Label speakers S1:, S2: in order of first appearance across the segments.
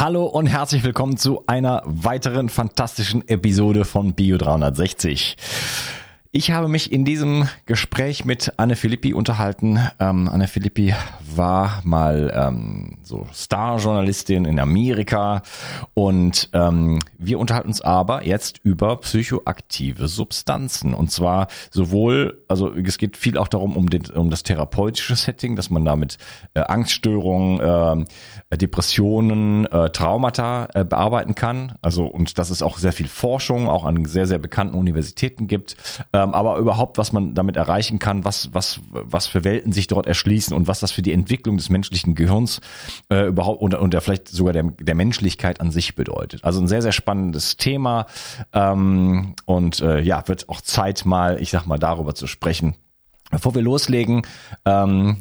S1: Hallo und herzlich willkommen zu einer weiteren fantastischen Episode von Bio 360. Ich habe mich in diesem Gespräch mit Anne Filippi unterhalten. Ähm, Anne Filippi war mal ähm, so Star-Journalistin in Amerika und ähm, wir unterhalten uns aber jetzt über psychoaktive Substanzen und zwar sowohl, also es geht viel auch darum um, den, um das therapeutische Setting, dass man damit äh, Angststörungen, äh, Depressionen, äh, Traumata äh, bearbeiten kann. Also und dass es auch sehr viel Forschung auch an sehr sehr bekannten Universitäten gibt ähm, aber überhaupt, was man damit erreichen kann, was, was, was für Welten sich dort erschließen und was das für die Entwicklung des menschlichen Gehirns äh, überhaupt und, und der vielleicht sogar der, der Menschlichkeit an sich bedeutet. Also ein sehr, sehr spannendes Thema ähm, und äh, ja, wird auch Zeit mal, ich sag mal, darüber zu sprechen. Bevor wir loslegen, ähm,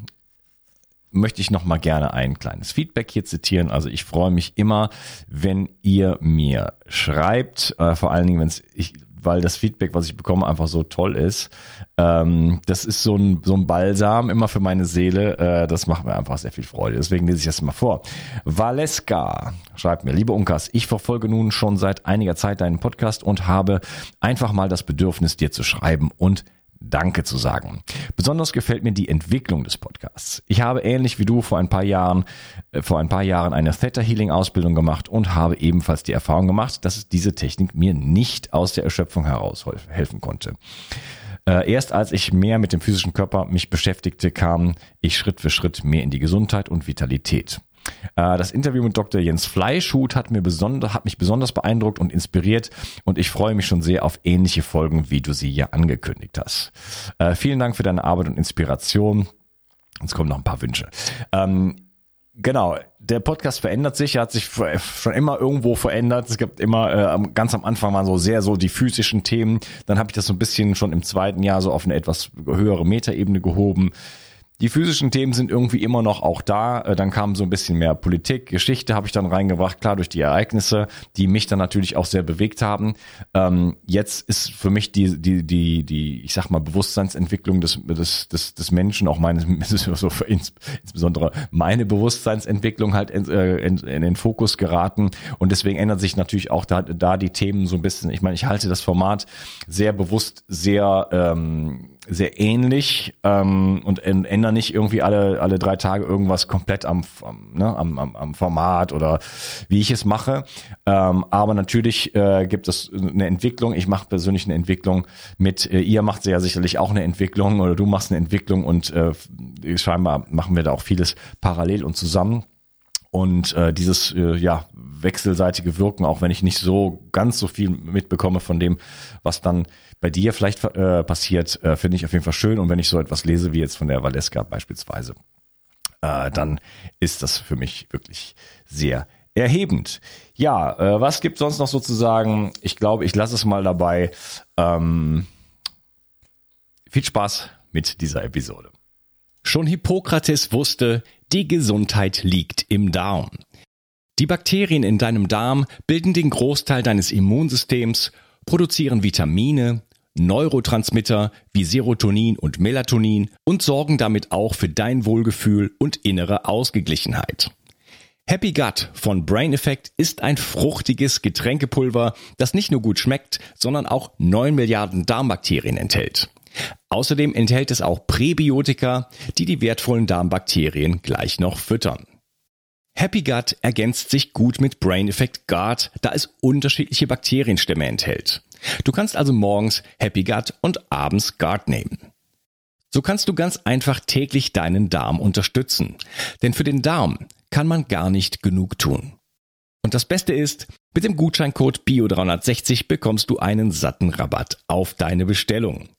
S1: möchte ich noch mal gerne ein kleines Feedback hier zitieren. Also ich freue mich immer, wenn ihr mir schreibt, äh, vor allen Dingen, wenn es ich weil das Feedback, was ich bekomme, einfach so toll ist. Ähm, das ist so ein, so ein Balsam immer für meine Seele. Äh, das macht mir einfach sehr viel Freude. Deswegen lese ich das mal vor. Valeska schreibt mir, liebe Unkas, ich verfolge nun schon seit einiger Zeit deinen Podcast und habe einfach mal das Bedürfnis, dir zu schreiben und Danke zu sagen. Besonders gefällt mir die Entwicklung des Podcasts. Ich habe ähnlich wie du vor ein paar Jahren, äh, vor ein paar Jahren eine Theta Healing Ausbildung gemacht und habe ebenfalls die Erfahrung gemacht, dass diese Technik mir nicht aus der Erschöpfung heraus helfen konnte. Äh, erst als ich mehr mit dem physischen Körper mich beschäftigte, kam ich Schritt für Schritt mehr in die Gesundheit und Vitalität. Äh, das Interview mit Dr. Jens Fleischhut hat, mir besonders, hat mich besonders beeindruckt und inspiriert und ich freue mich schon sehr auf ähnliche Folgen, wie du sie ja angekündigt hast. Äh, vielen Dank für deine Arbeit und Inspiration. Jetzt kommen noch ein paar Wünsche. Ähm, Genau, der Podcast verändert sich, er hat sich schon immer irgendwo verändert. Es gibt immer, äh, ganz am Anfang waren so sehr so die physischen Themen. Dann habe ich das so ein bisschen schon im zweiten Jahr so auf eine etwas höhere Metaebene gehoben. Die physischen Themen sind irgendwie immer noch auch da. Äh, dann kam so ein bisschen mehr Politik, Geschichte habe ich dann reingebracht, klar durch die Ereignisse, die mich dann natürlich auch sehr bewegt haben. Ähm, jetzt ist für mich die, die, die, die, ich sag mal, Bewusstseinsentwicklung des, des, des, des Menschen, auch meines, so ins, insbesondere meine Bewusstseinsentwicklung halt in, äh, in, in den Fokus geraten. Und deswegen ändert sich natürlich auch da, da die Themen so ein bisschen. Ich meine, ich halte das Format sehr bewusst, sehr, ähm, sehr ähnlich ähm, und ändern nicht irgendwie alle alle drei Tage irgendwas komplett am am, ne, am, am, am Format oder wie ich es mache. Ähm, aber natürlich äh, gibt es eine Entwicklung. Ich mache persönlich eine Entwicklung mit. Äh, ihr macht ja sicherlich auch eine Entwicklung oder du machst eine Entwicklung und äh, scheinbar machen wir da auch vieles parallel und zusammen. Und äh, dieses äh, ja wechselseitige Wirken, auch wenn ich nicht so ganz so viel mitbekomme von dem, was dann bei dir vielleicht äh, passiert, äh, finde ich auf jeden Fall schön. Und wenn ich so etwas lese wie jetzt von der Valeska beispielsweise, äh, dann ist das für mich wirklich sehr erhebend. Ja, äh, was gibt sonst noch sozusagen? Ich glaube, ich lasse es mal dabei. Ähm, viel Spaß mit dieser Episode. Schon Hippokrates wusste, die Gesundheit liegt im Darm. Die Bakterien in deinem Darm bilden den Großteil deines Immunsystems, produzieren Vitamine, Neurotransmitter wie Serotonin und Melatonin und sorgen damit auch für dein Wohlgefühl und innere Ausgeglichenheit. Happy Gut von Brain Effect ist ein fruchtiges Getränkepulver, das nicht nur gut schmeckt, sondern auch 9 Milliarden Darmbakterien enthält. Außerdem enthält es auch Präbiotika, die die wertvollen Darmbakterien gleich noch füttern. Happy Gut ergänzt sich gut mit Brain Effect Guard, da es unterschiedliche Bakterienstämme enthält. Du kannst also morgens Happy Gut und abends Guard nehmen. So kannst du ganz einfach täglich deinen Darm unterstützen. Denn für den Darm kann man gar nicht genug tun. Und das Beste ist, mit dem Gutscheincode BIO360 bekommst du einen satten Rabatt auf deine Bestellung.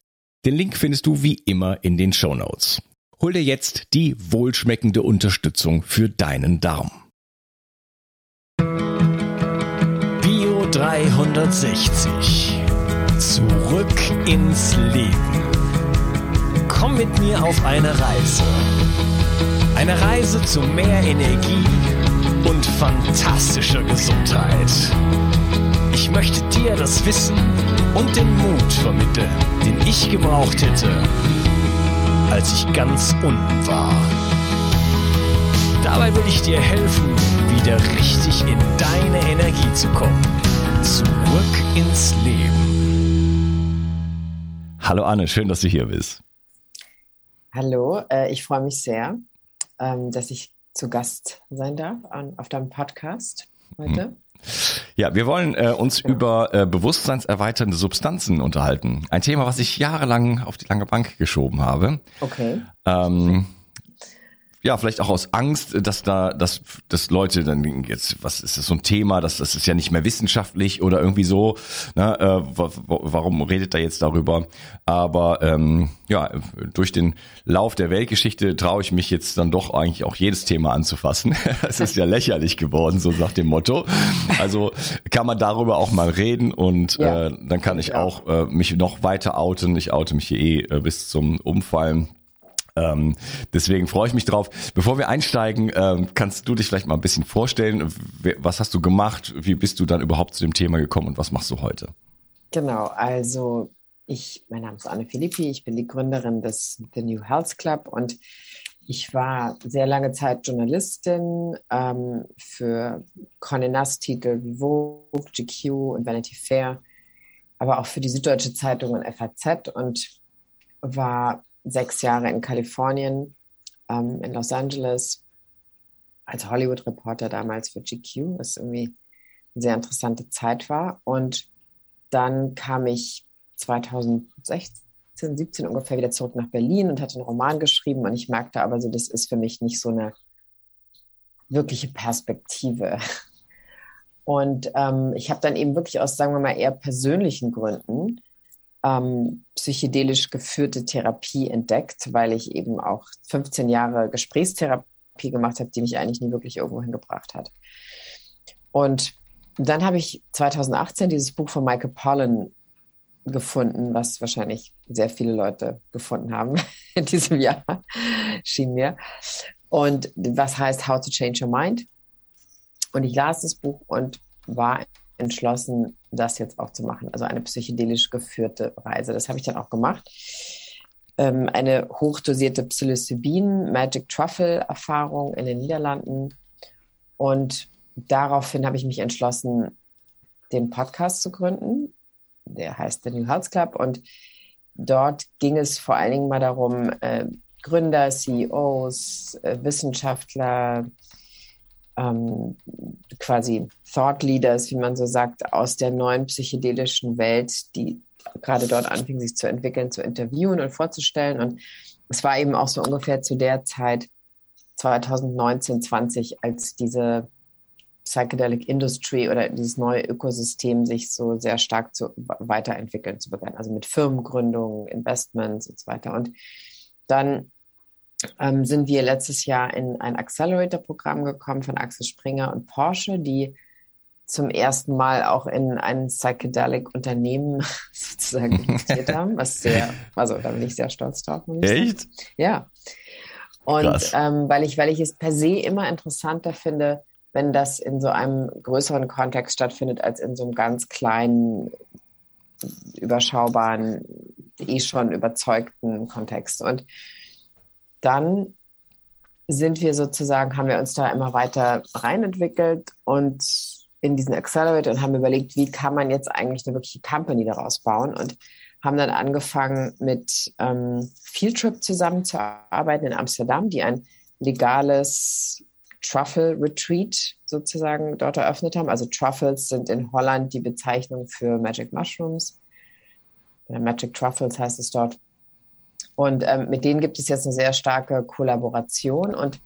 S1: Den Link findest du wie immer in den Show Notes. Hol dir jetzt die wohlschmeckende Unterstützung für deinen Darm.
S2: Bio 360. Zurück ins Leben. Komm mit mir auf eine Reise. Eine Reise zu mehr Energie und fantastischer Gesundheit. Ich möchte dir das Wissen und den Mut vermitteln, den ich gebraucht hätte, als ich ganz unten war. Dabei will ich dir helfen, wieder richtig in deine Energie zu kommen. Zurück ins Leben.
S1: Hallo Anne, schön, dass du hier bist.
S3: Hallo, äh, ich freue mich sehr, ähm, dass ich zu Gast sein darf auf deinem Podcast heute. Hm.
S1: Ja, wir wollen äh, uns ja. über äh, bewusstseinserweiternde Substanzen unterhalten. Ein Thema, was ich jahrelang auf die lange Bank geschoben habe.
S3: Okay.
S1: Ähm, ja, vielleicht auch aus Angst, dass da, dass, dass Leute dann jetzt, was ist das so ein Thema, das, das ist ja nicht mehr wissenschaftlich oder irgendwie so, ne, äh, warum redet er jetzt darüber? Aber ähm, ja, durch den Lauf der Weltgeschichte traue ich mich jetzt dann doch eigentlich auch jedes Thema anzufassen. es ist ja lächerlich geworden, so nach dem Motto. Also kann man darüber auch mal reden und ja. äh, dann kann ich auch äh, mich noch weiter outen. Ich oute mich hier eh äh, bis zum Umfallen. Ähm, deswegen freue ich mich drauf. Bevor wir einsteigen, ähm, kannst du dich vielleicht mal ein bisschen vorstellen. Was hast du gemacht? Wie bist du dann überhaupt zu dem Thema gekommen und was machst du heute?
S3: Genau, also ich, mein Name ist Anne Philippi, ich bin die Gründerin des The New Health Club und ich war sehr lange Zeit Journalistin ähm, für Condé Nast Titel wie Vogue, GQ und Vanity Fair, aber auch für die Süddeutsche Zeitung und FAZ und war sechs Jahre in Kalifornien, ähm, in Los Angeles, als Hollywood-Reporter damals für GQ, was irgendwie eine sehr interessante Zeit war. Und dann kam ich 2016, 17 ungefähr wieder zurück nach Berlin und hatte einen Roman geschrieben. Und ich merkte aber so, das ist für mich nicht so eine wirkliche Perspektive. Und ähm, ich habe dann eben wirklich aus, sagen wir mal, eher persönlichen Gründen ähm, psychedelisch geführte Therapie entdeckt, weil ich eben auch 15 Jahre Gesprächstherapie gemacht habe, die mich eigentlich nie wirklich irgendwo hingebracht hat. Und dann habe ich 2018 dieses Buch von Michael Pollan gefunden, was wahrscheinlich sehr viele Leute gefunden haben in diesem Jahr, schien mir. Und was heißt How to Change Your Mind? Und ich las das Buch und war entschlossen, das jetzt auch zu machen, also eine psychedelisch geführte Reise. Das habe ich dann auch gemacht. Ähm, eine hochdosierte Psilocybin, Magic Truffle Erfahrung in den Niederlanden. Und daraufhin habe ich mich entschlossen, den Podcast zu gründen. Der heißt The New Health Club. Und dort ging es vor allen Dingen mal darum, äh, Gründer, CEOs, äh, Wissenschaftler, ähm, quasi Thought Leaders, wie man so sagt, aus der neuen psychedelischen Welt, die gerade dort anfingen, sich zu entwickeln, zu interviewen und vorzustellen. Und es war eben auch so ungefähr zu der Zeit 2019, 20, als diese Psychedelic Industry oder dieses neue Ökosystem sich so sehr stark zu, weiterentwickeln zu beginnen. Also mit Firmengründungen, Investments und so weiter. Und dann ähm, sind wir letztes Jahr in ein Accelerator-Programm gekommen von Axel Springer und Porsche, die zum ersten Mal auch in ein Psychedelic-Unternehmen sozusagen investiert haben, was sehr, also da bin ich sehr stolz drauf.
S1: Echt?
S3: Ja. Und ähm, weil ich, weil ich es per se immer interessanter finde, wenn das in so einem größeren Kontext stattfindet, als in so einem ganz kleinen, überschaubaren, eh schon überzeugten Kontext. Und dann sind wir sozusagen, haben wir uns da immer weiter reinentwickelt und in diesen Accelerator und haben überlegt, wie kann man jetzt eigentlich eine wirkliche Company daraus bauen und haben dann angefangen mit ähm, Fieldtrip zusammenzuarbeiten in Amsterdam, die ein legales Truffle Retreat sozusagen dort eröffnet haben. Also Truffles sind in Holland die Bezeichnung für Magic Mushrooms. Magic Truffles heißt es dort. Und ähm, mit denen gibt es jetzt eine sehr starke Kollaboration. Und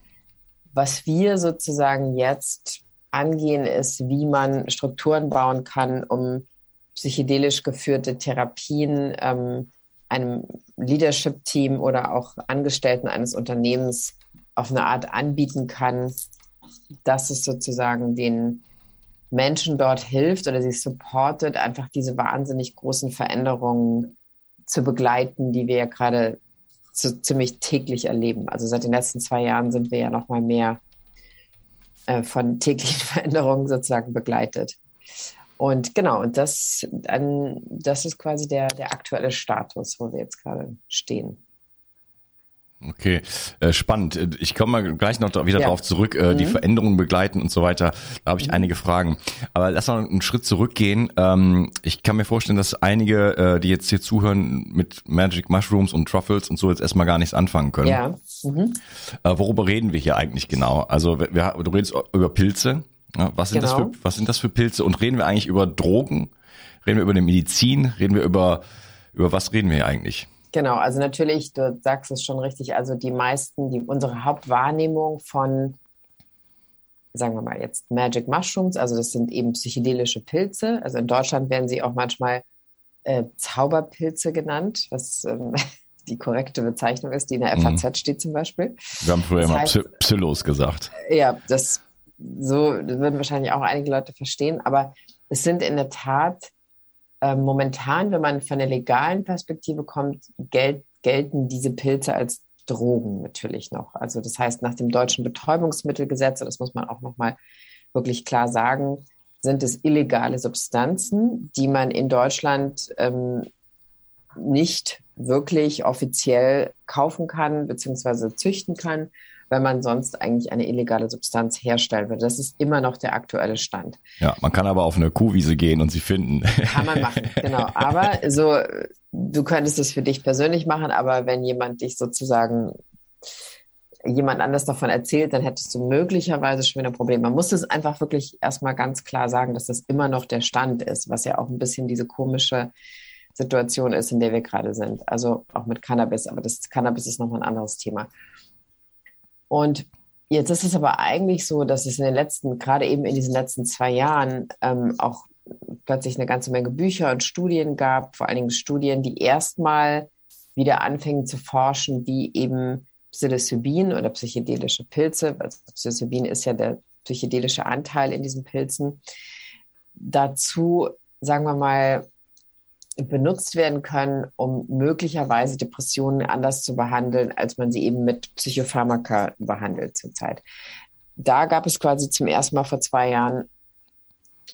S3: was wir sozusagen jetzt angehen, ist, wie man Strukturen bauen kann, um psychedelisch geführte Therapien ähm, einem Leadership-Team oder auch Angestellten eines Unternehmens auf eine Art anbieten kann, dass es sozusagen den Menschen dort hilft oder sie supportet, einfach diese wahnsinnig großen Veränderungen zu begleiten, die wir ja gerade so ziemlich täglich erleben. Also seit den letzten zwei Jahren sind wir ja noch mal mehr äh, von täglichen Veränderungen sozusagen begleitet. Und genau, und das, das ist quasi der, der aktuelle Status, wo wir jetzt gerade stehen.
S1: Okay, äh, spannend. Ich komme mal gleich noch wieder ja. darauf zurück, äh, mhm. die Veränderungen begleiten und so weiter. Da habe ich mhm. einige Fragen. Aber lass noch einen Schritt zurückgehen. Ähm, ich kann mir vorstellen, dass einige, äh, die jetzt hier zuhören, mit Magic Mushrooms und Truffles und so jetzt erstmal gar nichts anfangen können. Ja. Mhm. Äh, worüber reden wir hier eigentlich genau? Also wir, du redest über Pilze. Ja, was, sind genau. das für, was sind das für Pilze? Und reden wir eigentlich über Drogen? Reden wir über eine Medizin? Reden wir über, über was reden wir hier eigentlich?
S3: Genau, also natürlich, du sagst es schon richtig, also die meisten, die, unsere Hauptwahrnehmung von, sagen wir mal jetzt Magic Mushrooms, also das sind eben psychedelische Pilze. Also in Deutschland werden sie auch manchmal äh, Zauberpilze genannt, was ähm, die korrekte Bezeichnung ist, die in der FAZ mhm. steht zum Beispiel.
S1: Wir haben früher das immer heißt, Psyllos gesagt.
S3: Ja, das so das würden wahrscheinlich auch einige Leute verstehen, aber es sind in der Tat äh, momentan, wenn man von der legalen Perspektive kommt, gel gelten diese Pilze als Drogen natürlich noch. Also das heißt, nach dem deutschen Betäubungsmittelgesetz, das muss man auch nochmal wirklich klar sagen, sind es illegale Substanzen, die man in Deutschland ähm, nicht wirklich offiziell kaufen kann bzw. züchten kann wenn man sonst eigentlich eine illegale Substanz herstellen würde. Das ist immer noch der aktuelle Stand.
S1: Ja, man kann aber auf eine Kuhwiese gehen und sie finden.
S3: Kann man machen, genau. Aber so, du könntest es für dich persönlich machen, aber wenn jemand dich sozusagen jemand anders davon erzählt, dann hättest du möglicherweise schon wieder ein Problem. Man muss es einfach wirklich erstmal ganz klar sagen, dass das immer noch der Stand ist, was ja auch ein bisschen diese komische Situation ist, in der wir gerade sind. Also auch mit Cannabis, aber das Cannabis ist nochmal ein anderes Thema. Und jetzt ist es aber eigentlich so, dass es in den letzten, gerade eben in diesen letzten zwei Jahren, ähm, auch plötzlich eine ganze Menge Bücher und Studien gab, vor allen Dingen Studien, die erstmal wieder anfingen zu forschen, wie eben Psilocybin oder psychedelische Pilze, also Psilocybin ist ja der psychedelische Anteil in diesen Pilzen, dazu, sagen wir mal, benutzt werden können, um möglicherweise Depressionen anders zu behandeln, als man sie eben mit Psychopharmaka behandelt zurzeit. Da gab es quasi zum ersten Mal vor zwei Jahren,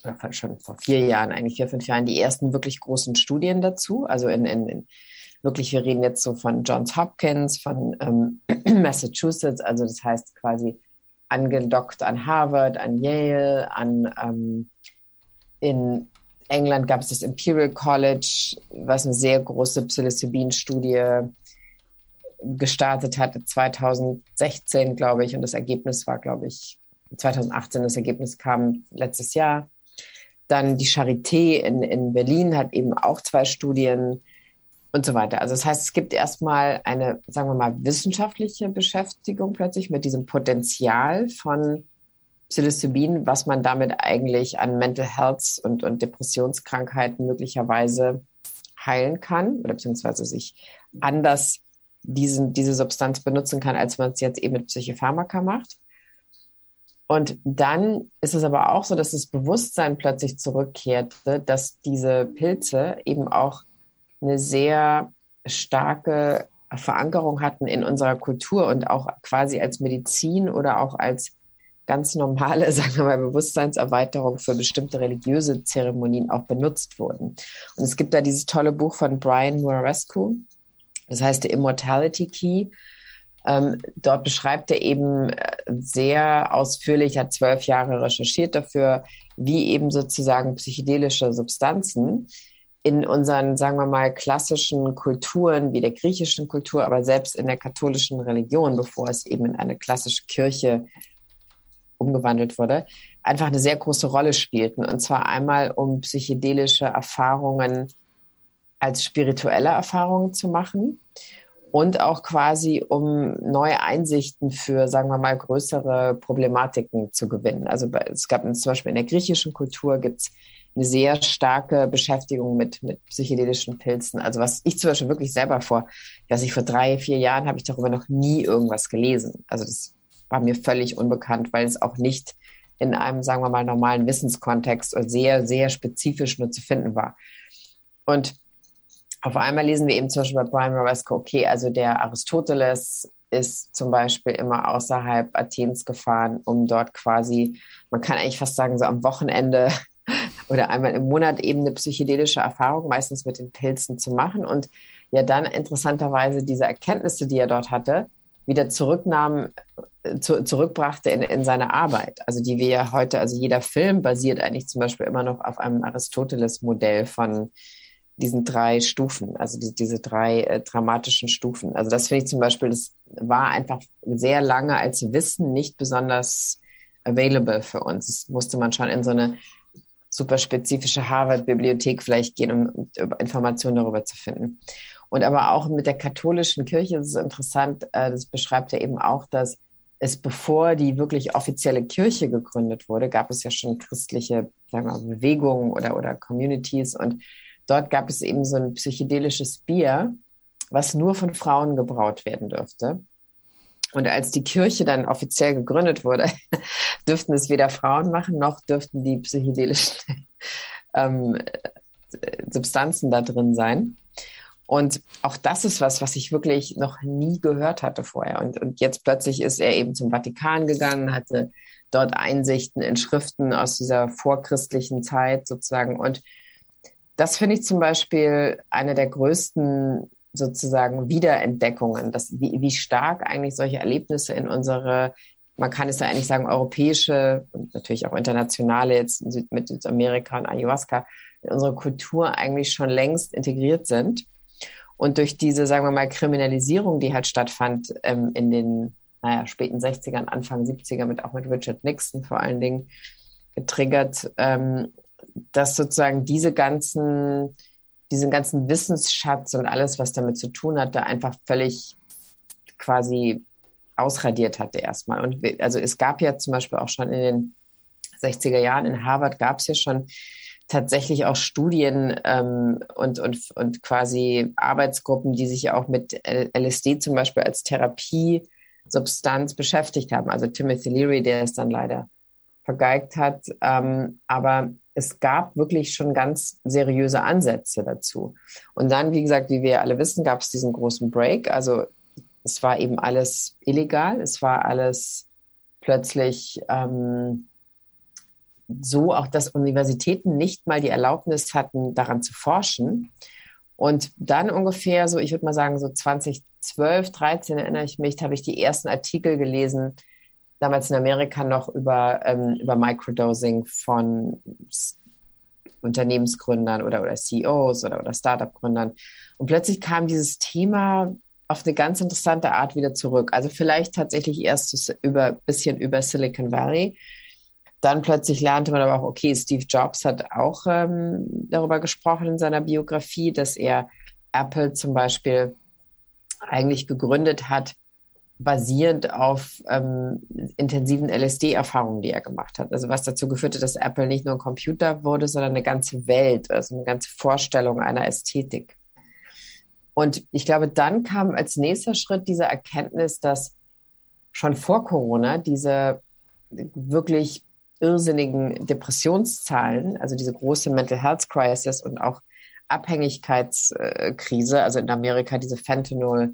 S3: oder schon vor vier Jahren, eigentlich vier, fünf Jahren, die ersten wirklich großen Studien dazu. Also in, in, in wirklich, wir reden jetzt so von Johns Hopkins, von ähm, Massachusetts, also das heißt quasi angedockt an Harvard, an Yale, an ähm, in England gab es das Imperial College, was eine sehr große Psilocybin-Studie gestartet hatte, 2016, glaube ich. Und das Ergebnis war, glaube ich, 2018, das Ergebnis kam letztes Jahr. Dann die Charité in, in Berlin hat eben auch zwei Studien und so weiter. Also das heißt, es gibt erstmal eine, sagen wir mal, wissenschaftliche Beschäftigung plötzlich mit diesem Potenzial von Psilocybin, was man damit eigentlich an Mental Health und, und Depressionskrankheiten möglicherweise heilen kann oder beziehungsweise sich anders diesen, diese Substanz benutzen kann, als man es jetzt eben mit Psychopharmaka macht. Und dann ist es aber auch so, dass das Bewusstsein plötzlich zurückkehrte, dass diese Pilze eben auch eine sehr starke Verankerung hatten in unserer Kultur und auch quasi als Medizin oder auch als ganz normale, sagen wir mal, Bewusstseinserweiterung für bestimmte religiöse Zeremonien auch benutzt wurden. Und es gibt da dieses tolle Buch von Brian Muarescu, das heißt The Immortality Key. Ähm, dort beschreibt er eben äh, sehr ausführlich, hat zwölf Jahre recherchiert dafür, wie eben sozusagen psychedelische Substanzen in unseren, sagen wir mal, klassischen Kulturen wie der griechischen Kultur, aber selbst in der katholischen Religion, bevor es eben in eine klassische Kirche umgewandelt wurde, einfach eine sehr große Rolle spielten. Und zwar einmal, um psychedelische Erfahrungen als spirituelle Erfahrungen zu machen und auch quasi, um neue Einsichten für, sagen wir mal, größere Problematiken zu gewinnen. Also es gab zum Beispiel in der griechischen Kultur gibt es eine sehr starke Beschäftigung mit, mit psychedelischen Pilzen. Also was ich zum Beispiel wirklich selber vor, dass ich vor drei, vier Jahren habe ich darüber noch nie irgendwas gelesen. Also das war mir völlig unbekannt, weil es auch nicht in einem, sagen wir mal, normalen Wissenskontext sehr, sehr spezifisch nur zu finden war. Und auf einmal lesen wir eben zum Beispiel bei Brian Moresco, okay, also der Aristoteles ist zum Beispiel immer außerhalb Athens gefahren, um dort quasi, man kann eigentlich fast sagen, so am Wochenende oder einmal im Monat eben eine psychedelische Erfahrung, meistens mit den Pilzen zu machen und ja dann interessanterweise diese Erkenntnisse, die er dort hatte, wieder zurücknahm, zu, zurückbrachte in, in seine Arbeit. Also die wir ja heute, also jeder Film basiert eigentlich zum Beispiel immer noch auf einem Aristoteles-Modell von diesen drei Stufen, also die, diese drei äh, dramatischen Stufen. Also das finde ich zum Beispiel, das war einfach sehr lange als Wissen nicht besonders available für uns. Das musste man schon in so eine super spezifische Harvard-Bibliothek vielleicht gehen, um Informationen darüber zu finden. Und aber auch mit der katholischen Kirche ist es interessant, äh, das beschreibt er eben auch, dass es bevor die wirklich offizielle Kirche gegründet wurde, gab es ja schon christliche sagen wir, Bewegungen oder, oder Communities und dort gab es eben so ein psychedelisches Bier, was nur von Frauen gebraut werden dürfte. Und als die Kirche dann offiziell gegründet wurde, dürften es weder Frauen machen, noch dürften die psychedelischen ähm, Substanzen da drin sein. Und auch das ist was, was ich wirklich noch nie gehört hatte vorher. Und, und jetzt plötzlich ist er eben zum Vatikan gegangen, hatte dort Einsichten in Schriften aus dieser vorchristlichen Zeit sozusagen. Und das finde ich zum Beispiel eine der größten sozusagen Wiederentdeckungen, dass, wie, wie stark eigentlich solche Erlebnisse in unsere, man kann es ja eigentlich sagen, europäische und natürlich auch internationale, jetzt mit Südamerika und Ayahuasca, in unsere Kultur eigentlich schon längst integriert sind. Und durch diese, sagen wir mal, Kriminalisierung, die halt stattfand ähm, in den naja, späten 60ern, Anfang 70er, mit, auch mit Richard Nixon vor allen Dingen getriggert, ähm, dass sozusagen diese ganzen diesen ganzen Wissensschatz und alles, was damit zu tun hatte, einfach völlig quasi ausradiert hatte erstmal. Und also es gab ja zum Beispiel auch schon in den 60er Jahren in Harvard gab es ja schon tatsächlich auch Studien ähm, und, und, und quasi Arbeitsgruppen, die sich auch mit LSD zum Beispiel als Therapiesubstanz beschäftigt haben. Also Timothy Leary, der es dann leider vergeigt hat. Ähm, aber es gab wirklich schon ganz seriöse Ansätze dazu. Und dann, wie gesagt, wie wir alle wissen, gab es diesen großen Break. Also es war eben alles illegal, es war alles plötzlich ähm, so, auch dass Universitäten nicht mal die Erlaubnis hatten, daran zu forschen. Und dann ungefähr so, ich würde mal sagen, so 2012, 13 erinnere ich mich, habe ich die ersten Artikel gelesen, damals in Amerika noch über, ähm, über Microdosing von Unternehmensgründern oder, oder CEOs oder, oder Startup-Gründern. Und plötzlich kam dieses Thema auf eine ganz interessante Art wieder zurück. Also vielleicht tatsächlich erst über bisschen über Silicon Valley. Dann plötzlich lernte man aber auch, okay, Steve Jobs hat auch ähm, darüber gesprochen in seiner Biografie, dass er Apple zum Beispiel eigentlich gegründet hat, basierend auf ähm, intensiven LSD-Erfahrungen, die er gemacht hat. Also was dazu geführt hat, dass Apple nicht nur ein Computer wurde, sondern eine ganze Welt, also eine ganze Vorstellung einer Ästhetik. Und ich glaube, dann kam als nächster Schritt diese Erkenntnis, dass schon vor Corona diese wirklich irrsinnigen Depressionszahlen, also diese große Mental Health Crisis und auch Abhängigkeitskrise, also in Amerika diese Fentanyl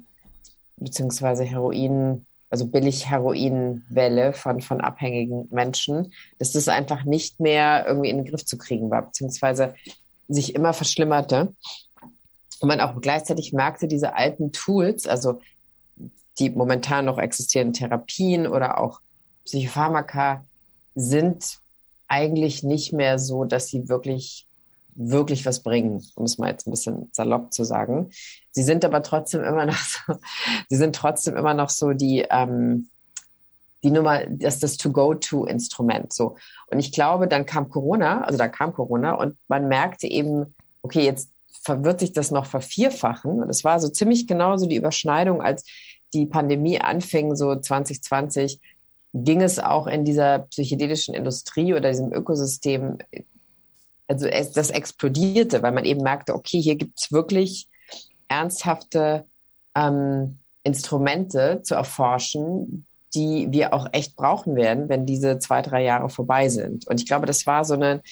S3: beziehungsweise Heroin, also Billig-Heroin-Welle von, von abhängigen Menschen, dass das einfach nicht mehr irgendwie in den Griff zu kriegen war, beziehungsweise sich immer verschlimmerte. Und man auch gleichzeitig merkte, diese alten Tools, also die momentan noch existierenden Therapien oder auch Psychopharmaka, sind eigentlich nicht mehr so, dass sie wirklich wirklich was bringen, um es mal jetzt ein bisschen salopp zu sagen. Sie sind aber trotzdem immer noch so, sie sind trotzdem immer noch so die, ähm, die Nummer, das ist das To-Go-To-Instrument. So. Und ich glaube, dann kam Corona, also da kam Corona und man merkte eben, okay, jetzt wird sich das noch vervierfachen. Und es war so ziemlich genauso die Überschneidung, als die Pandemie anfing, so 2020, ging es auch in dieser psychedelischen Industrie oder diesem Ökosystem also es, das explodierte, weil man eben merkte, okay, hier gibt es wirklich ernsthafte ähm, Instrumente zu erforschen, die wir auch echt brauchen werden, wenn diese zwei, drei Jahre vorbei sind. Und ich glaube, das war so eine,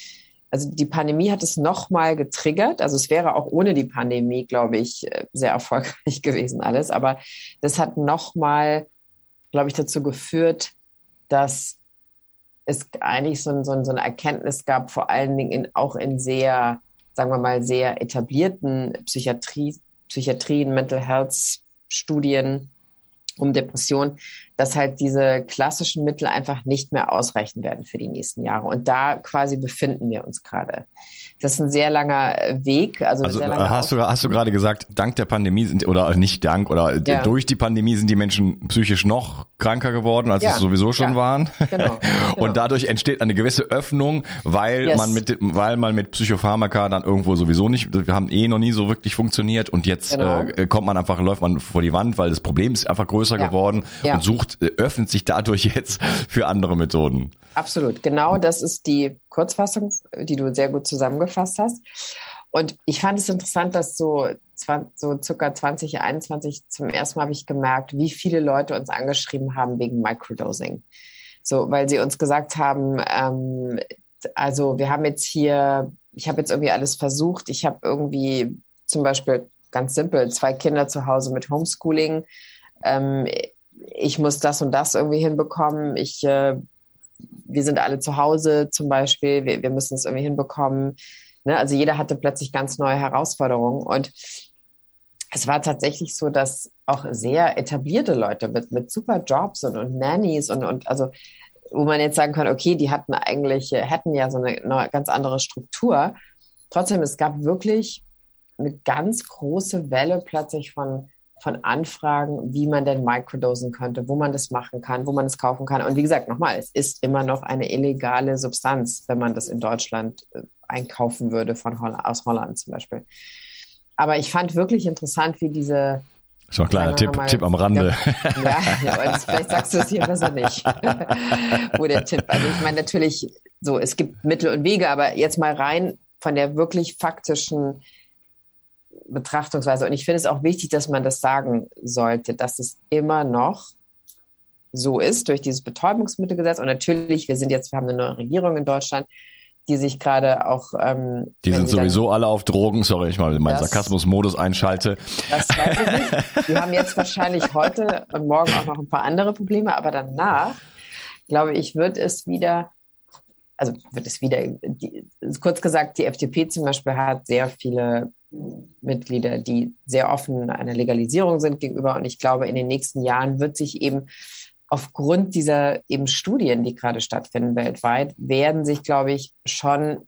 S3: also die Pandemie hat es nochmal getriggert. Also es wäre auch ohne die Pandemie, glaube ich, äh, sehr erfolgreich gewesen alles. Aber das hat nochmal, glaube ich, dazu geführt, dass es eigentlich so, so, so eine Erkenntnis gab, vor allen Dingen in, auch in sehr, sagen wir mal, sehr etablierten Psychiatrie, Psychiatrien, Mental Health Studien, um Depressionen, dass halt diese klassischen Mittel einfach nicht mehr ausreichen werden für die nächsten Jahre. Und da quasi befinden wir uns gerade. Das ist ein sehr langer Weg. Also,
S1: also
S3: sehr
S1: hast du hast du gerade gesagt, dank der Pandemie sind oder nicht dank oder ja. durch die Pandemie sind die Menschen psychisch noch kranker geworden, als ja. es sowieso schon ja. waren. Genau. genau. Und dadurch entsteht eine gewisse Öffnung, weil yes. man mit weil man mit Psychopharmaka dann irgendwo sowieso nicht, wir haben eh noch nie so wirklich funktioniert und jetzt genau. äh, kommt man einfach läuft man vor die Wand, weil das Problem ist einfach größer geworden und sucht äh, öffnet sich dadurch jetzt für andere Methoden.
S3: Absolut, genau das ist die Kurzfassung, die du sehr gut zusammengefasst hast. Und ich fand es interessant, dass so, so circa 2021 zum ersten Mal habe ich gemerkt, wie viele Leute uns angeschrieben haben wegen Microdosing. So, weil sie uns gesagt haben, ähm, also wir haben jetzt hier, ich habe jetzt irgendwie alles versucht. Ich habe irgendwie zum Beispiel ganz simpel zwei Kinder zu Hause mit Homeschooling. Ähm, ich muss das und das irgendwie hinbekommen. Ich äh, wir sind alle zu Hause zum Beispiel, wir, wir müssen es irgendwie hinbekommen. Ne? Also jeder hatte plötzlich ganz neue Herausforderungen. Und es war tatsächlich so, dass auch sehr etablierte Leute mit, mit super Jobs und, und Nannies und, und also wo man jetzt sagen kann, okay, die hatten eigentlich, hätten ja so eine, eine ganz andere Struktur. Trotzdem, es gab wirklich eine ganz große Welle plötzlich von von Anfragen, wie man denn microdosen könnte, wo man das machen kann, wo man es kaufen kann. Und wie gesagt, nochmal, es ist immer noch eine illegale Substanz, wenn man das in Deutschland äh, einkaufen würde von Holl aus Holland zum Beispiel. Aber ich fand wirklich interessant, wie diese
S1: so ein kleiner Tipp, mal, Tipp am Rande.
S3: Ja, ja, ja vielleicht sagst du es hier besser nicht. Wo der Tipp, also ich meine natürlich so, es gibt Mittel und Wege, aber jetzt mal rein von der wirklich faktischen Betrachtungsweise. Und ich finde es auch wichtig, dass man das sagen sollte, dass es immer noch so ist durch dieses Betäubungsmittelgesetz. Und natürlich, wir sind jetzt, wir haben eine neue Regierung in Deutschland, die sich gerade auch. Ähm,
S1: die sind sowieso alle auf Drogen. Sorry, ich mal meinen Sarkasmus-Modus einschalte.
S3: Das weiß ich nicht. Die haben jetzt wahrscheinlich heute und morgen auch noch ein paar andere Probleme, aber danach, glaube ich, wird es wieder also wird es wieder, die, kurz gesagt, die FDP zum Beispiel hat sehr viele Mitglieder, die sehr offen einer Legalisierung sind gegenüber. Und ich glaube, in den nächsten Jahren wird sich eben aufgrund dieser eben Studien, die gerade stattfinden weltweit, werden sich, glaube ich, schon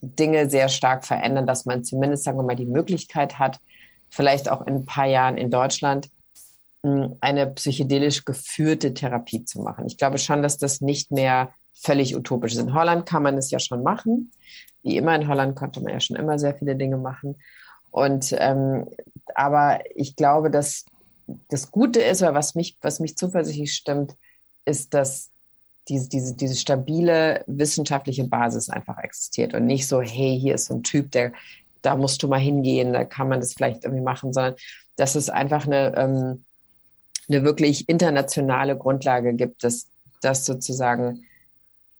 S3: Dinge sehr stark verändern, dass man zumindest, sagen wir mal, die Möglichkeit hat, vielleicht auch in ein paar Jahren in Deutschland hm, eine psychedelisch geführte Therapie zu machen. Ich glaube schon, dass das nicht mehr völlig utopisch ist. In Holland kann man es ja schon machen wie immer in Holland konnte man ja schon immer sehr viele Dinge machen. Und ähm, aber ich glaube, dass das Gute ist, oder was mich, was mich zuversichtlich stimmt, ist, dass diese, diese, diese stabile wissenschaftliche Basis einfach existiert und nicht so, hey, hier ist so ein Typ, der, da musst du mal hingehen, da kann man das vielleicht irgendwie machen, sondern dass es einfach eine, ähm, eine wirklich internationale Grundlage gibt, dass, dass sozusagen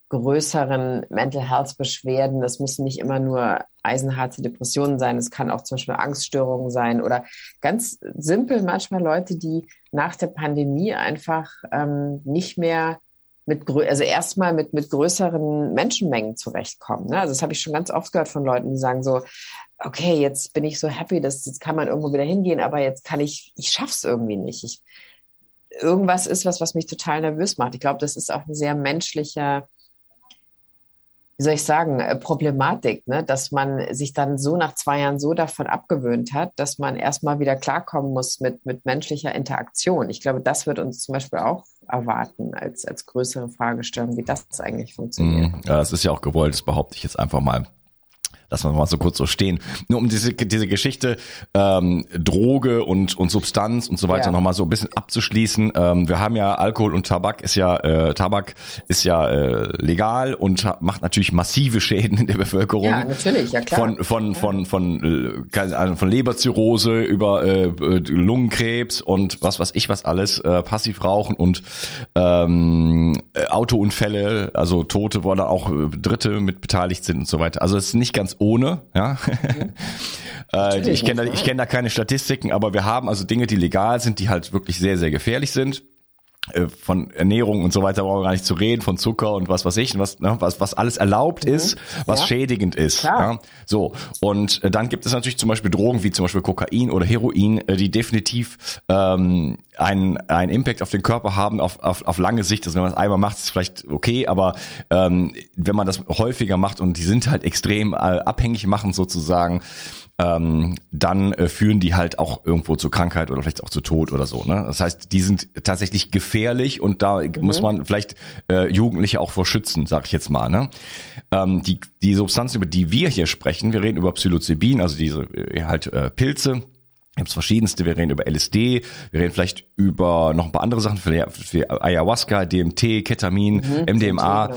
S3: größeren Mental Health Beschwerden. Das müssen nicht immer nur eisenharte Depressionen sein. Es kann auch zum Beispiel Angststörungen sein oder ganz simpel manchmal Leute, die nach der Pandemie einfach ähm, nicht mehr mit, also erstmal mit, mit größeren Menschenmengen zurechtkommen. Ne? Also das habe ich schon ganz oft gehört von Leuten, die sagen so, okay, jetzt bin ich so happy, dass jetzt kann man irgendwo wieder hingehen, aber jetzt kann ich, ich schaff's irgendwie nicht. Ich, irgendwas ist was, was mich total nervös macht. Ich glaube, das ist auch ein sehr menschlicher wie soll ich sagen, äh, Problematik, ne? dass man sich dann so nach zwei Jahren so davon abgewöhnt hat, dass man erstmal wieder klarkommen muss mit, mit menschlicher Interaktion. Ich glaube, das wird uns zum Beispiel auch erwarten als, als größere Fragestellung, wie das eigentlich funktioniert.
S1: Mhm. Ja, das ist ja auch gewollt, das behaupte ich jetzt einfach mal lassen wir mal so kurz so stehen. Nur um diese, diese Geschichte ähm, Droge und, und Substanz und so weiter ja. nochmal so ein bisschen abzuschließen. Ähm, wir haben ja Alkohol und Tabak ist ja, äh, Tabak ist ja äh, legal und macht natürlich massive Schäden in der Bevölkerung. Ja,
S3: natürlich, ja klar.
S1: Von, von, von, von, von, äh, von Leberzirrhose über äh, Lungenkrebs und was weiß ich was alles, äh, Passivrauchen und ähm, Autounfälle, also Tote, wo da auch Dritte mit beteiligt sind und so weiter. Also es ist nicht ganz ohne. Ja? Mhm. äh, ich kenne da, ich kenn da keine Statistiken, aber wir haben also Dinge, die legal sind, die halt wirklich sehr, sehr gefährlich sind. Äh, von Ernährung und so weiter brauchen wir gar nicht zu reden, von Zucker und was weiß ich, was, ne, was, was alles erlaubt mhm. ist, was ja. schädigend ist. Ja. So, und äh, dann gibt es natürlich zum Beispiel Drogen wie zum Beispiel Kokain oder Heroin, äh, die definitiv ähm, einen, einen Impact auf den Körper haben, auf, auf, auf lange Sicht. Also wenn man es einmal macht, ist es vielleicht okay, aber ähm, wenn man das häufiger macht und die sind halt extrem äh, abhängig machen sozusagen, ähm, dann äh, führen die halt auch irgendwo zur Krankheit oder vielleicht auch zu Tod oder so. Ne? Das heißt, die sind tatsächlich gefährlich und da mhm. muss man vielleicht äh, Jugendliche auch vor schützen, sag ich jetzt mal. Ne? Ähm, die, die Substanzen, über die wir hier sprechen, wir reden über Psilocybin, also diese äh, halt äh, Pilze, gibt verschiedenste, wir reden über LSD, wir reden vielleicht über noch ein paar andere Sachen, für Ayahuasca, DMT, Ketamin, mhm, MDMA.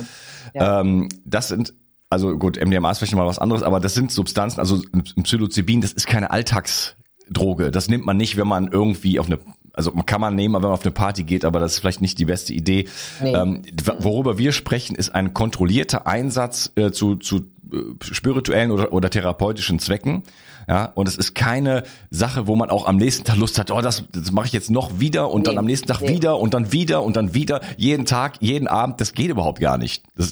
S1: Ja. Ähm, das sind also gut, MDMA ist vielleicht mal was anderes, aber das sind Substanzen, also ein Psilocybin, das ist keine Alltagsdroge. Das nimmt man nicht, wenn man irgendwie auf eine also man kann man nehmen, wenn man auf eine Party geht, aber das ist vielleicht nicht die beste Idee. Nee. Ähm, worüber wir sprechen, ist ein kontrollierter Einsatz äh, zu, zu äh, spirituellen oder, oder therapeutischen Zwecken. Ja, und es ist keine Sache, wo man auch am nächsten Tag Lust hat, oh, das, das mache ich jetzt noch wieder und nee, dann am nächsten Tag nee. wieder und dann wieder und dann wieder, jeden Tag, jeden Abend, das geht überhaupt gar nicht. Das,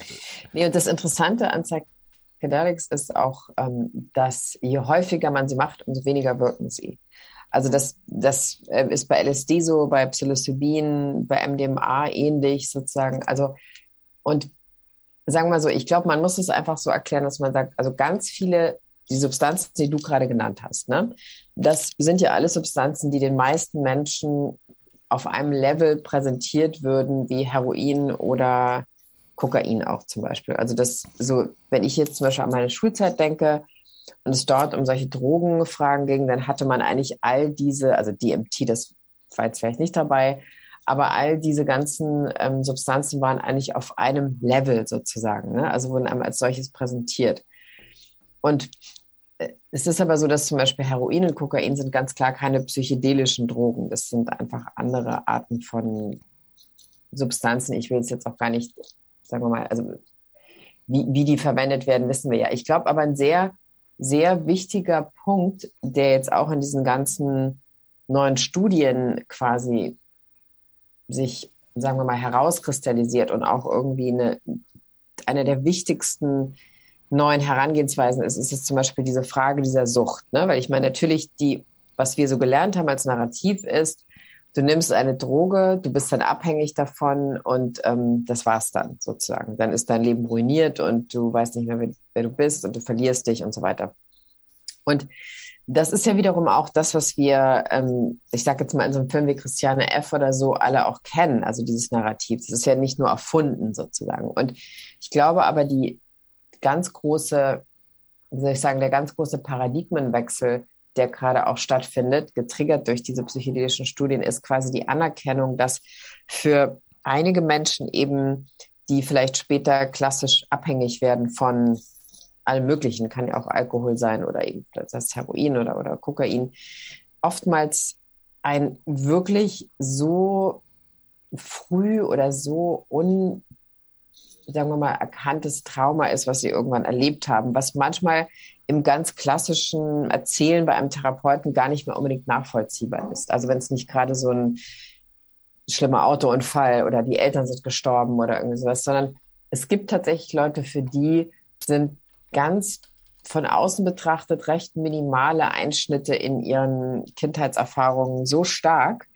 S3: nee, und das Interessante an Psychedelics ist auch, ähm, dass je häufiger man sie macht, umso weniger wirken sie. Also das, das äh, ist bei LSD so, bei Psilocybin, bei MDMA ähnlich sozusagen. Also und sagen wir mal so, ich glaube, man muss es einfach so erklären, dass man sagt, also ganz viele die Substanzen, die du gerade genannt hast, ne? das sind ja alles Substanzen, die den meisten Menschen auf einem Level präsentiert würden, wie Heroin oder Kokain auch zum Beispiel. Also das so, wenn ich jetzt zum Beispiel an meine Schulzeit denke und es dort um solche Drogenfragen ging, dann hatte man eigentlich all diese, also DMT, das war jetzt vielleicht nicht dabei, aber all diese ganzen ähm, Substanzen waren eigentlich auf einem Level sozusagen, ne? also wurden einem als solches präsentiert. Und äh, es ist aber so, dass zum Beispiel Heroin und Kokain sind ganz klar keine psychedelischen Drogen. Das sind einfach andere Arten von Substanzen. Ich will es jetzt auch gar nicht, sagen wir mal, also wie, wie die verwendet werden, wissen wir ja. Ich glaube aber ein sehr, sehr wichtiger Punkt, der jetzt auch in diesen ganzen neuen Studien quasi sich, sagen wir mal, herauskristallisiert und auch irgendwie eine, eine der wichtigsten neuen Herangehensweisen ist, ist es zum Beispiel diese Frage dieser Sucht. Ne? Weil ich meine, natürlich, die, was wir so gelernt haben als Narrativ ist, du nimmst eine Droge, du bist dann abhängig davon und ähm, das war's dann sozusagen. Dann ist dein Leben ruiniert und du weißt nicht mehr, wer, wer du bist und du verlierst dich und so weiter. Und das ist ja wiederum auch das, was wir, ähm, ich sage jetzt mal in so einem Film wie Christiane F. oder so, alle auch kennen, also dieses Narrativ. Das ist ja nicht nur erfunden sozusagen. Und ich glaube aber, die ganz große, wie soll ich sagen, der ganz große Paradigmenwechsel, der gerade auch stattfindet, getriggert durch diese psychedelischen Studien, ist quasi die Anerkennung, dass für einige Menschen eben, die vielleicht später klassisch abhängig werden von allem Möglichen, kann ja auch Alkohol sein oder eben das Heroin oder, oder Kokain, oftmals ein wirklich so früh oder so un, sagen wir mal, erkanntes Trauma ist, was sie irgendwann erlebt haben, was manchmal im ganz klassischen Erzählen bei einem Therapeuten gar nicht mehr unbedingt nachvollziehbar ist. Also wenn es nicht gerade so ein schlimmer Autounfall oder die Eltern sind gestorben oder irgendwie sowas, sondern es gibt tatsächlich Leute, für die sind ganz von außen betrachtet recht minimale Einschnitte in ihren Kindheitserfahrungen so stark,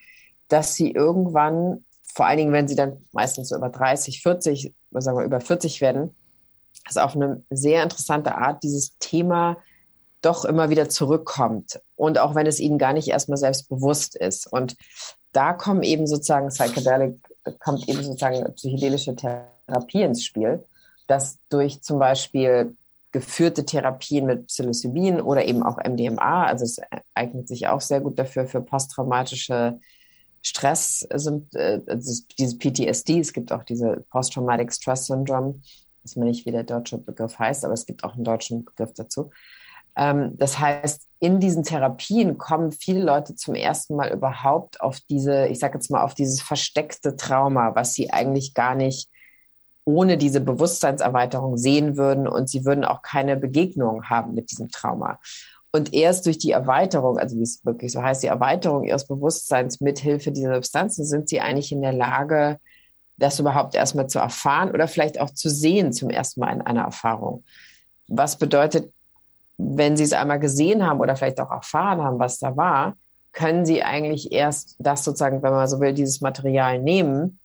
S3: dass sie irgendwann vor allen Dingen, wenn sie dann meistens so über 30, 40, sagen wir über 40 werden, dass auf eine sehr interessante Art dieses Thema doch immer wieder zurückkommt. Und auch wenn es ihnen gar nicht erstmal selbst bewusst ist. Und da kommen eben sozusagen Psychedelic, kommt eben sozusagen psychedelische Therapie ins Spiel, dass durch zum Beispiel geführte Therapien mit Psilocybin oder eben auch MDMA, also es eignet sich auch sehr gut dafür für posttraumatische Stress sind, äh, also dieses PTSD, es gibt auch diese Post-Traumatic Stress Syndrome, weiß mir nicht, wie der deutsche Begriff heißt, aber es gibt auch einen deutschen Begriff dazu. Ähm, das heißt, in diesen Therapien kommen viele Leute zum ersten Mal überhaupt auf diese, ich sage jetzt mal, auf dieses versteckte Trauma, was sie eigentlich gar nicht ohne diese Bewusstseinserweiterung sehen würden und sie würden auch keine Begegnung haben mit diesem Trauma. Und erst durch die Erweiterung, also wie es wirklich so heißt, die Erweiterung ihres Bewusstseins mithilfe dieser Substanzen sind sie eigentlich in der Lage, das überhaupt erstmal zu erfahren oder vielleicht auch zu sehen zum ersten Mal in einer Erfahrung. Was bedeutet, wenn sie es einmal gesehen haben oder vielleicht auch erfahren haben, was da war, können sie eigentlich erst das sozusagen, wenn man so will, dieses Material nehmen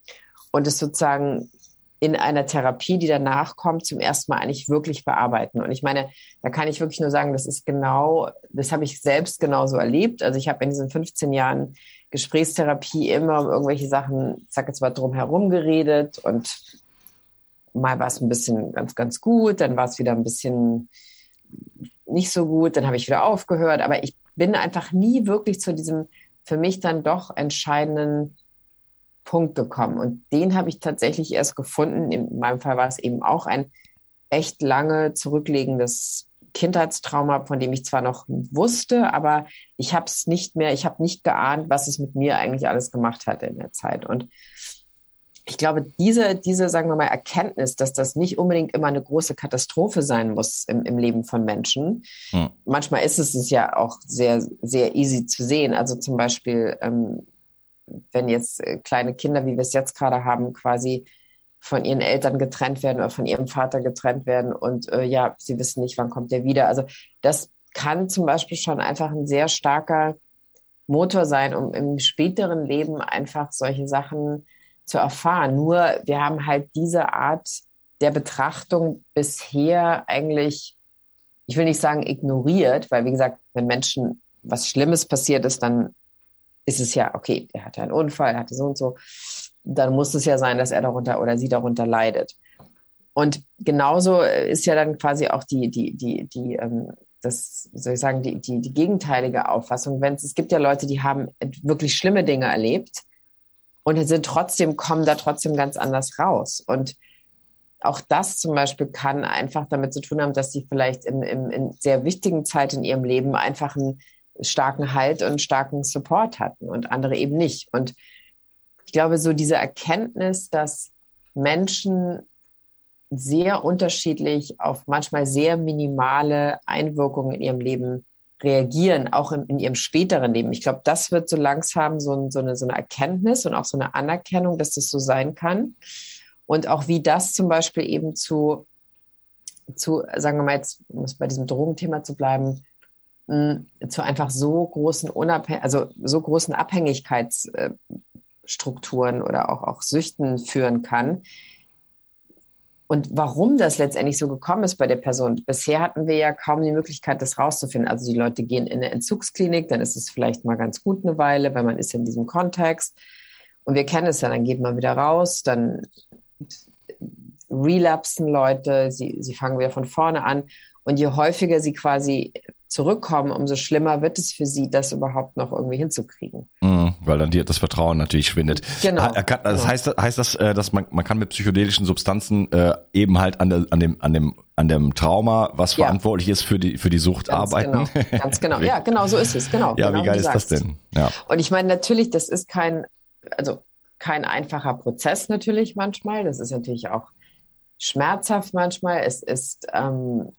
S3: und es sozusagen in einer Therapie, die danach kommt, zum ersten Mal eigentlich wirklich bearbeiten. Und ich meine, da kann ich wirklich nur sagen, das ist genau, das habe ich selbst genauso erlebt. Also ich habe in diesen 15 Jahren Gesprächstherapie immer um irgendwelche Sachen, ich sag jetzt mal drum herum geredet und mal war es ein bisschen ganz, ganz gut, dann war es wieder ein bisschen nicht so gut, dann habe ich wieder aufgehört, aber ich bin einfach nie wirklich zu diesem für mich dann doch entscheidenden Punkt gekommen. Und den habe ich tatsächlich erst gefunden. In meinem Fall war es eben auch ein echt lange zurücklegendes Kindheitstrauma, von dem ich zwar noch wusste, aber ich habe es nicht mehr, ich habe nicht geahnt, was es mit mir eigentlich alles gemacht hat in der Zeit. Und ich glaube, diese, diese, sagen wir mal, Erkenntnis, dass das nicht unbedingt immer eine große Katastrophe sein muss im, im Leben von Menschen. Hm. Manchmal ist es, es ja auch sehr, sehr easy zu sehen. Also zum Beispiel, ähm, wenn jetzt äh, kleine Kinder, wie wir es jetzt gerade haben, quasi von ihren Eltern getrennt werden oder von ihrem Vater getrennt werden und äh, ja, sie wissen nicht, wann kommt der wieder. Also das kann zum Beispiel schon einfach ein sehr starker Motor sein, um im späteren Leben einfach solche Sachen zu erfahren. Nur wir haben halt diese Art der Betrachtung bisher eigentlich, ich will nicht sagen ignoriert, weil wie gesagt, wenn Menschen was Schlimmes passiert ist, dann ist es ja, okay, er hatte einen Unfall, er hatte so und so, dann muss es ja sein, dass er darunter oder sie darunter leidet. Und genauso ist ja dann quasi auch die, die, die, die, ähm, das, soll ich sagen, die, die, die gegenteilige Auffassung. Wenn es, es gibt ja Leute, die haben wirklich schlimme Dinge erlebt und sind trotzdem, kommen da trotzdem ganz anders raus. Und auch das zum Beispiel kann einfach damit zu tun haben, dass sie vielleicht in, in, in sehr wichtigen Zeit in ihrem Leben einfach einen starken Halt und starken Support hatten und andere eben nicht. Und ich glaube, so diese Erkenntnis, dass Menschen sehr unterschiedlich auf manchmal sehr minimale Einwirkungen in ihrem Leben reagieren, auch in, in ihrem späteren Leben. Ich glaube, das wird so langsam so, ein, so, eine, so eine Erkenntnis und auch so eine Anerkennung, dass das so sein kann. Und auch wie das zum Beispiel eben zu, zu sagen wir mal jetzt, um es bei diesem Drogenthema zu bleiben, zu einfach so großen Unabhäng also so großen Abhängigkeitsstrukturen oder auch, auch Süchten führen kann. Und warum das letztendlich so gekommen ist bei der Person. Bisher hatten wir ja kaum die Möglichkeit, das rauszufinden. Also die Leute gehen in eine Entzugsklinik, dann ist es vielleicht mal ganz gut eine Weile, weil man ist in diesem Kontext. Und wir kennen es ja, dann geht man wieder raus, dann relapsen Leute, sie, sie fangen wieder von vorne an. Und je häufiger sie quasi zurückkommen, umso schlimmer wird es für sie, das überhaupt noch irgendwie hinzukriegen.
S1: Mhm, weil dann die, das Vertrauen natürlich schwindet. Genau. Kann, das genau. heißt, heißt das, äh, dass man, man kann mit psychedelischen Substanzen äh, eben halt an, der, an dem, an dem, an dem Trauma, was ja. verantwortlich ist für die, für die Sucht
S3: Ganz
S1: arbeiten?
S3: Genau. Ganz genau. Ja, genau, so ist es. Genau.
S1: Ja,
S3: genau,
S1: wie geil ist das denn? Ja.
S3: Und ich meine, natürlich, das ist kein, also kein einfacher Prozess natürlich manchmal. Das ist natürlich auch schmerzhaft manchmal. Es ist ähm,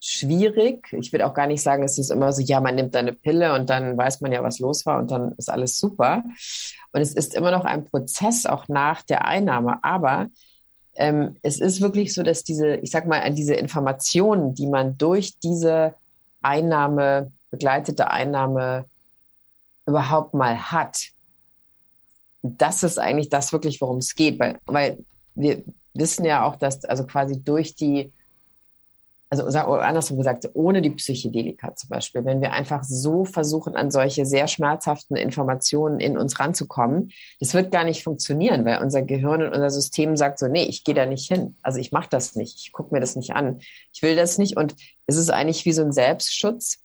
S3: schwierig. Ich will auch gar nicht sagen, es ist immer so, ja, man nimmt eine Pille und dann weiß man ja, was los war und dann ist alles super. Und es ist immer noch ein Prozess auch nach der Einnahme. Aber ähm, es ist wirklich so, dass diese, ich sag mal, diese Informationen, die man durch diese Einnahme, begleitete Einnahme überhaupt mal hat, das ist eigentlich das wirklich, worum es geht. Weil, weil wir wissen ja auch, dass also quasi durch die also andersrum gesagt, ohne die Psychedelika zum Beispiel, wenn wir einfach so versuchen, an solche sehr schmerzhaften Informationen in uns ranzukommen, das wird gar nicht funktionieren, weil unser Gehirn und unser System sagt so, nee, ich gehe da nicht hin. Also ich mache das nicht, ich gucke mir das nicht an, ich will das nicht. Und es ist eigentlich wie so ein Selbstschutz,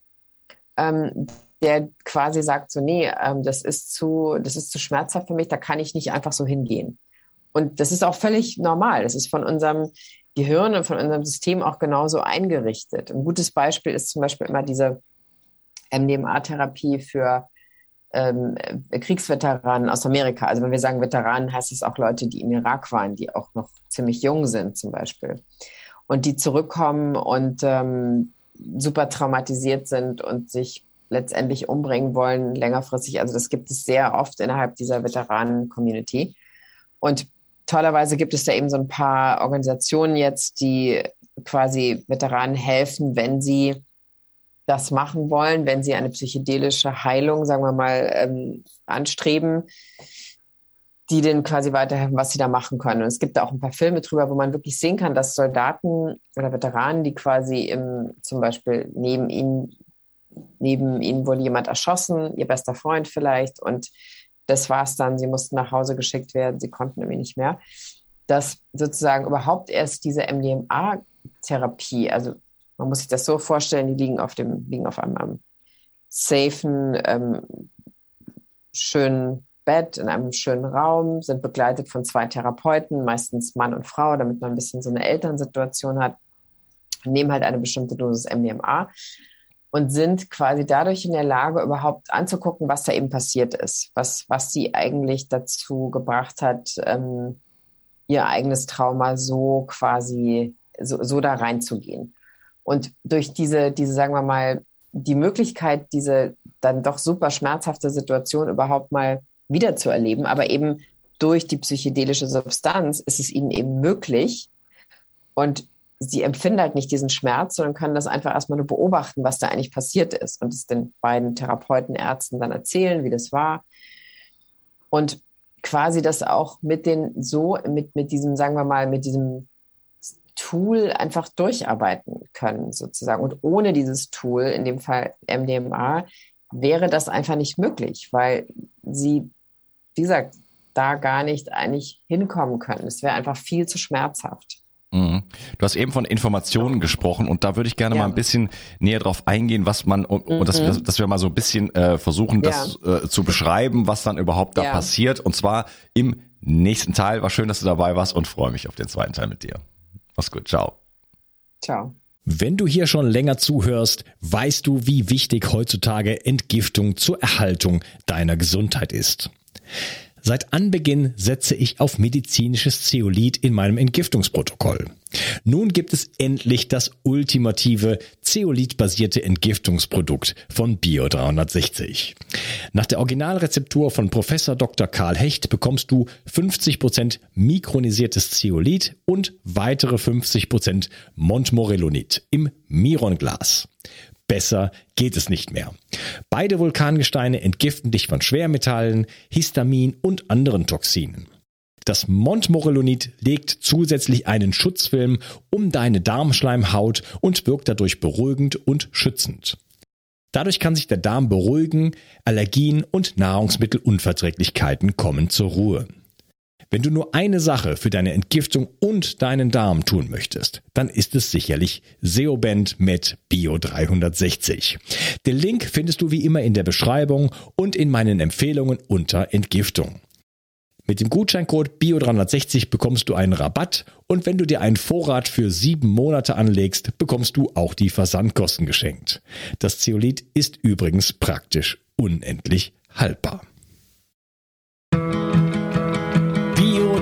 S3: ähm, der quasi sagt so, nee, ähm, das ist zu, das ist zu schmerzhaft für mich, da kann ich nicht einfach so hingehen. Und das ist auch völlig normal. Das ist von unserem Gehirn und von unserem System auch genauso eingerichtet. Ein gutes Beispiel ist zum Beispiel immer diese MDMA-Therapie für ähm, Kriegsveteranen aus Amerika. Also wenn wir sagen Veteranen, heißt es auch Leute, die im Irak waren, die auch noch ziemlich jung sind zum Beispiel. Und die zurückkommen und ähm, super traumatisiert sind und sich letztendlich umbringen wollen, längerfristig. Also das gibt es sehr oft innerhalb dieser Veteranen-Community. Und tollerweise gibt es da eben so ein paar Organisationen jetzt, die quasi Veteranen helfen, wenn sie das machen wollen, wenn sie eine psychedelische Heilung, sagen wir mal, ähm, anstreben, die denen quasi weiterhelfen, was sie da machen können. Und es gibt da auch ein paar Filme drüber, wo man wirklich sehen kann, dass Soldaten oder Veteranen, die quasi im, zum Beispiel neben ihnen, neben ihnen wurde jemand erschossen, ihr bester Freund vielleicht, und das war es dann, sie mussten nach Hause geschickt werden, sie konnten irgendwie nicht mehr, dass sozusagen überhaupt erst diese MDMA-Therapie, also man muss sich das so vorstellen, die liegen auf dem, liegen auf einem, einem safen, ähm, schönen Bett in einem schönen Raum, sind begleitet von zwei Therapeuten, meistens Mann und Frau, damit man ein bisschen so eine Elternsituation hat, nehmen halt eine bestimmte Dosis MDMA und sind quasi dadurch in der Lage, überhaupt anzugucken, was da eben passiert ist, was, was sie eigentlich dazu gebracht hat, ähm, ihr eigenes Trauma so quasi so, so da reinzugehen. Und durch diese, diese, sagen wir mal, die Möglichkeit, diese dann doch super schmerzhafte Situation überhaupt mal wiederzuerleben, aber eben durch die psychedelische Substanz ist es ihnen eben möglich. Und sie empfinden halt nicht diesen Schmerz, sondern können das einfach erstmal nur beobachten, was da eigentlich passiert ist und es den beiden Therapeuten, Ärzten dann erzählen, wie das war. Und quasi das auch mit den so, mit, mit diesem, sagen wir mal, mit diesem Tool einfach durcharbeiten können, sozusagen. Und ohne dieses Tool, in dem Fall MDMA, wäre das einfach nicht möglich, weil sie, wie gesagt, da gar nicht eigentlich hinkommen können. Es wäre einfach viel zu schmerzhaft.
S4: Mhm. Du hast eben von Informationen gesprochen und da würde ich gerne ja. mal ein bisschen näher drauf eingehen, was man und, und dass, wir, mhm. dass wir mal so ein bisschen äh, versuchen, das ja. äh, zu beschreiben, was dann überhaupt da ja. passiert. Und zwar im nächsten Teil. War schön, dass du dabei warst und freue mich auf den zweiten Teil mit dir. Mach's gut, ciao.
S3: Ciao.
S1: Wenn du hier schon länger zuhörst, weißt du, wie wichtig heutzutage Entgiftung zur Erhaltung deiner Gesundheit ist. Seit Anbeginn setze ich auf medizinisches Zeolit in meinem Entgiftungsprotokoll. Nun gibt es endlich das ultimative Zeolit-basierte Entgiftungsprodukt von Bio 360. Nach der Originalrezeptur von Professor Dr. Karl Hecht bekommst du 50% mikronisiertes Zeolit und weitere 50% Montmorillonit im Mironglas. Besser geht es nicht mehr. Beide Vulkangesteine entgiften dich von Schwermetallen, Histamin und anderen Toxinen. Das Montmorillonit legt zusätzlich einen Schutzfilm um deine Darmschleimhaut und wirkt dadurch beruhigend und schützend. Dadurch kann sich der Darm beruhigen, Allergien und Nahrungsmittelunverträglichkeiten kommen zur Ruhe. Wenn du nur eine Sache für deine Entgiftung und deinen Darm tun möchtest, dann ist es sicherlich Seoband mit Bio 360. Den Link findest du wie immer in der Beschreibung und in meinen Empfehlungen unter Entgiftung. Mit dem Gutscheincode BIO360 bekommst du einen Rabatt und wenn du dir einen Vorrat für sieben Monate anlegst, bekommst du auch die Versandkosten geschenkt. Das Zeolit ist übrigens praktisch unendlich haltbar.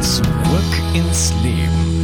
S1: Zurück ins Leben.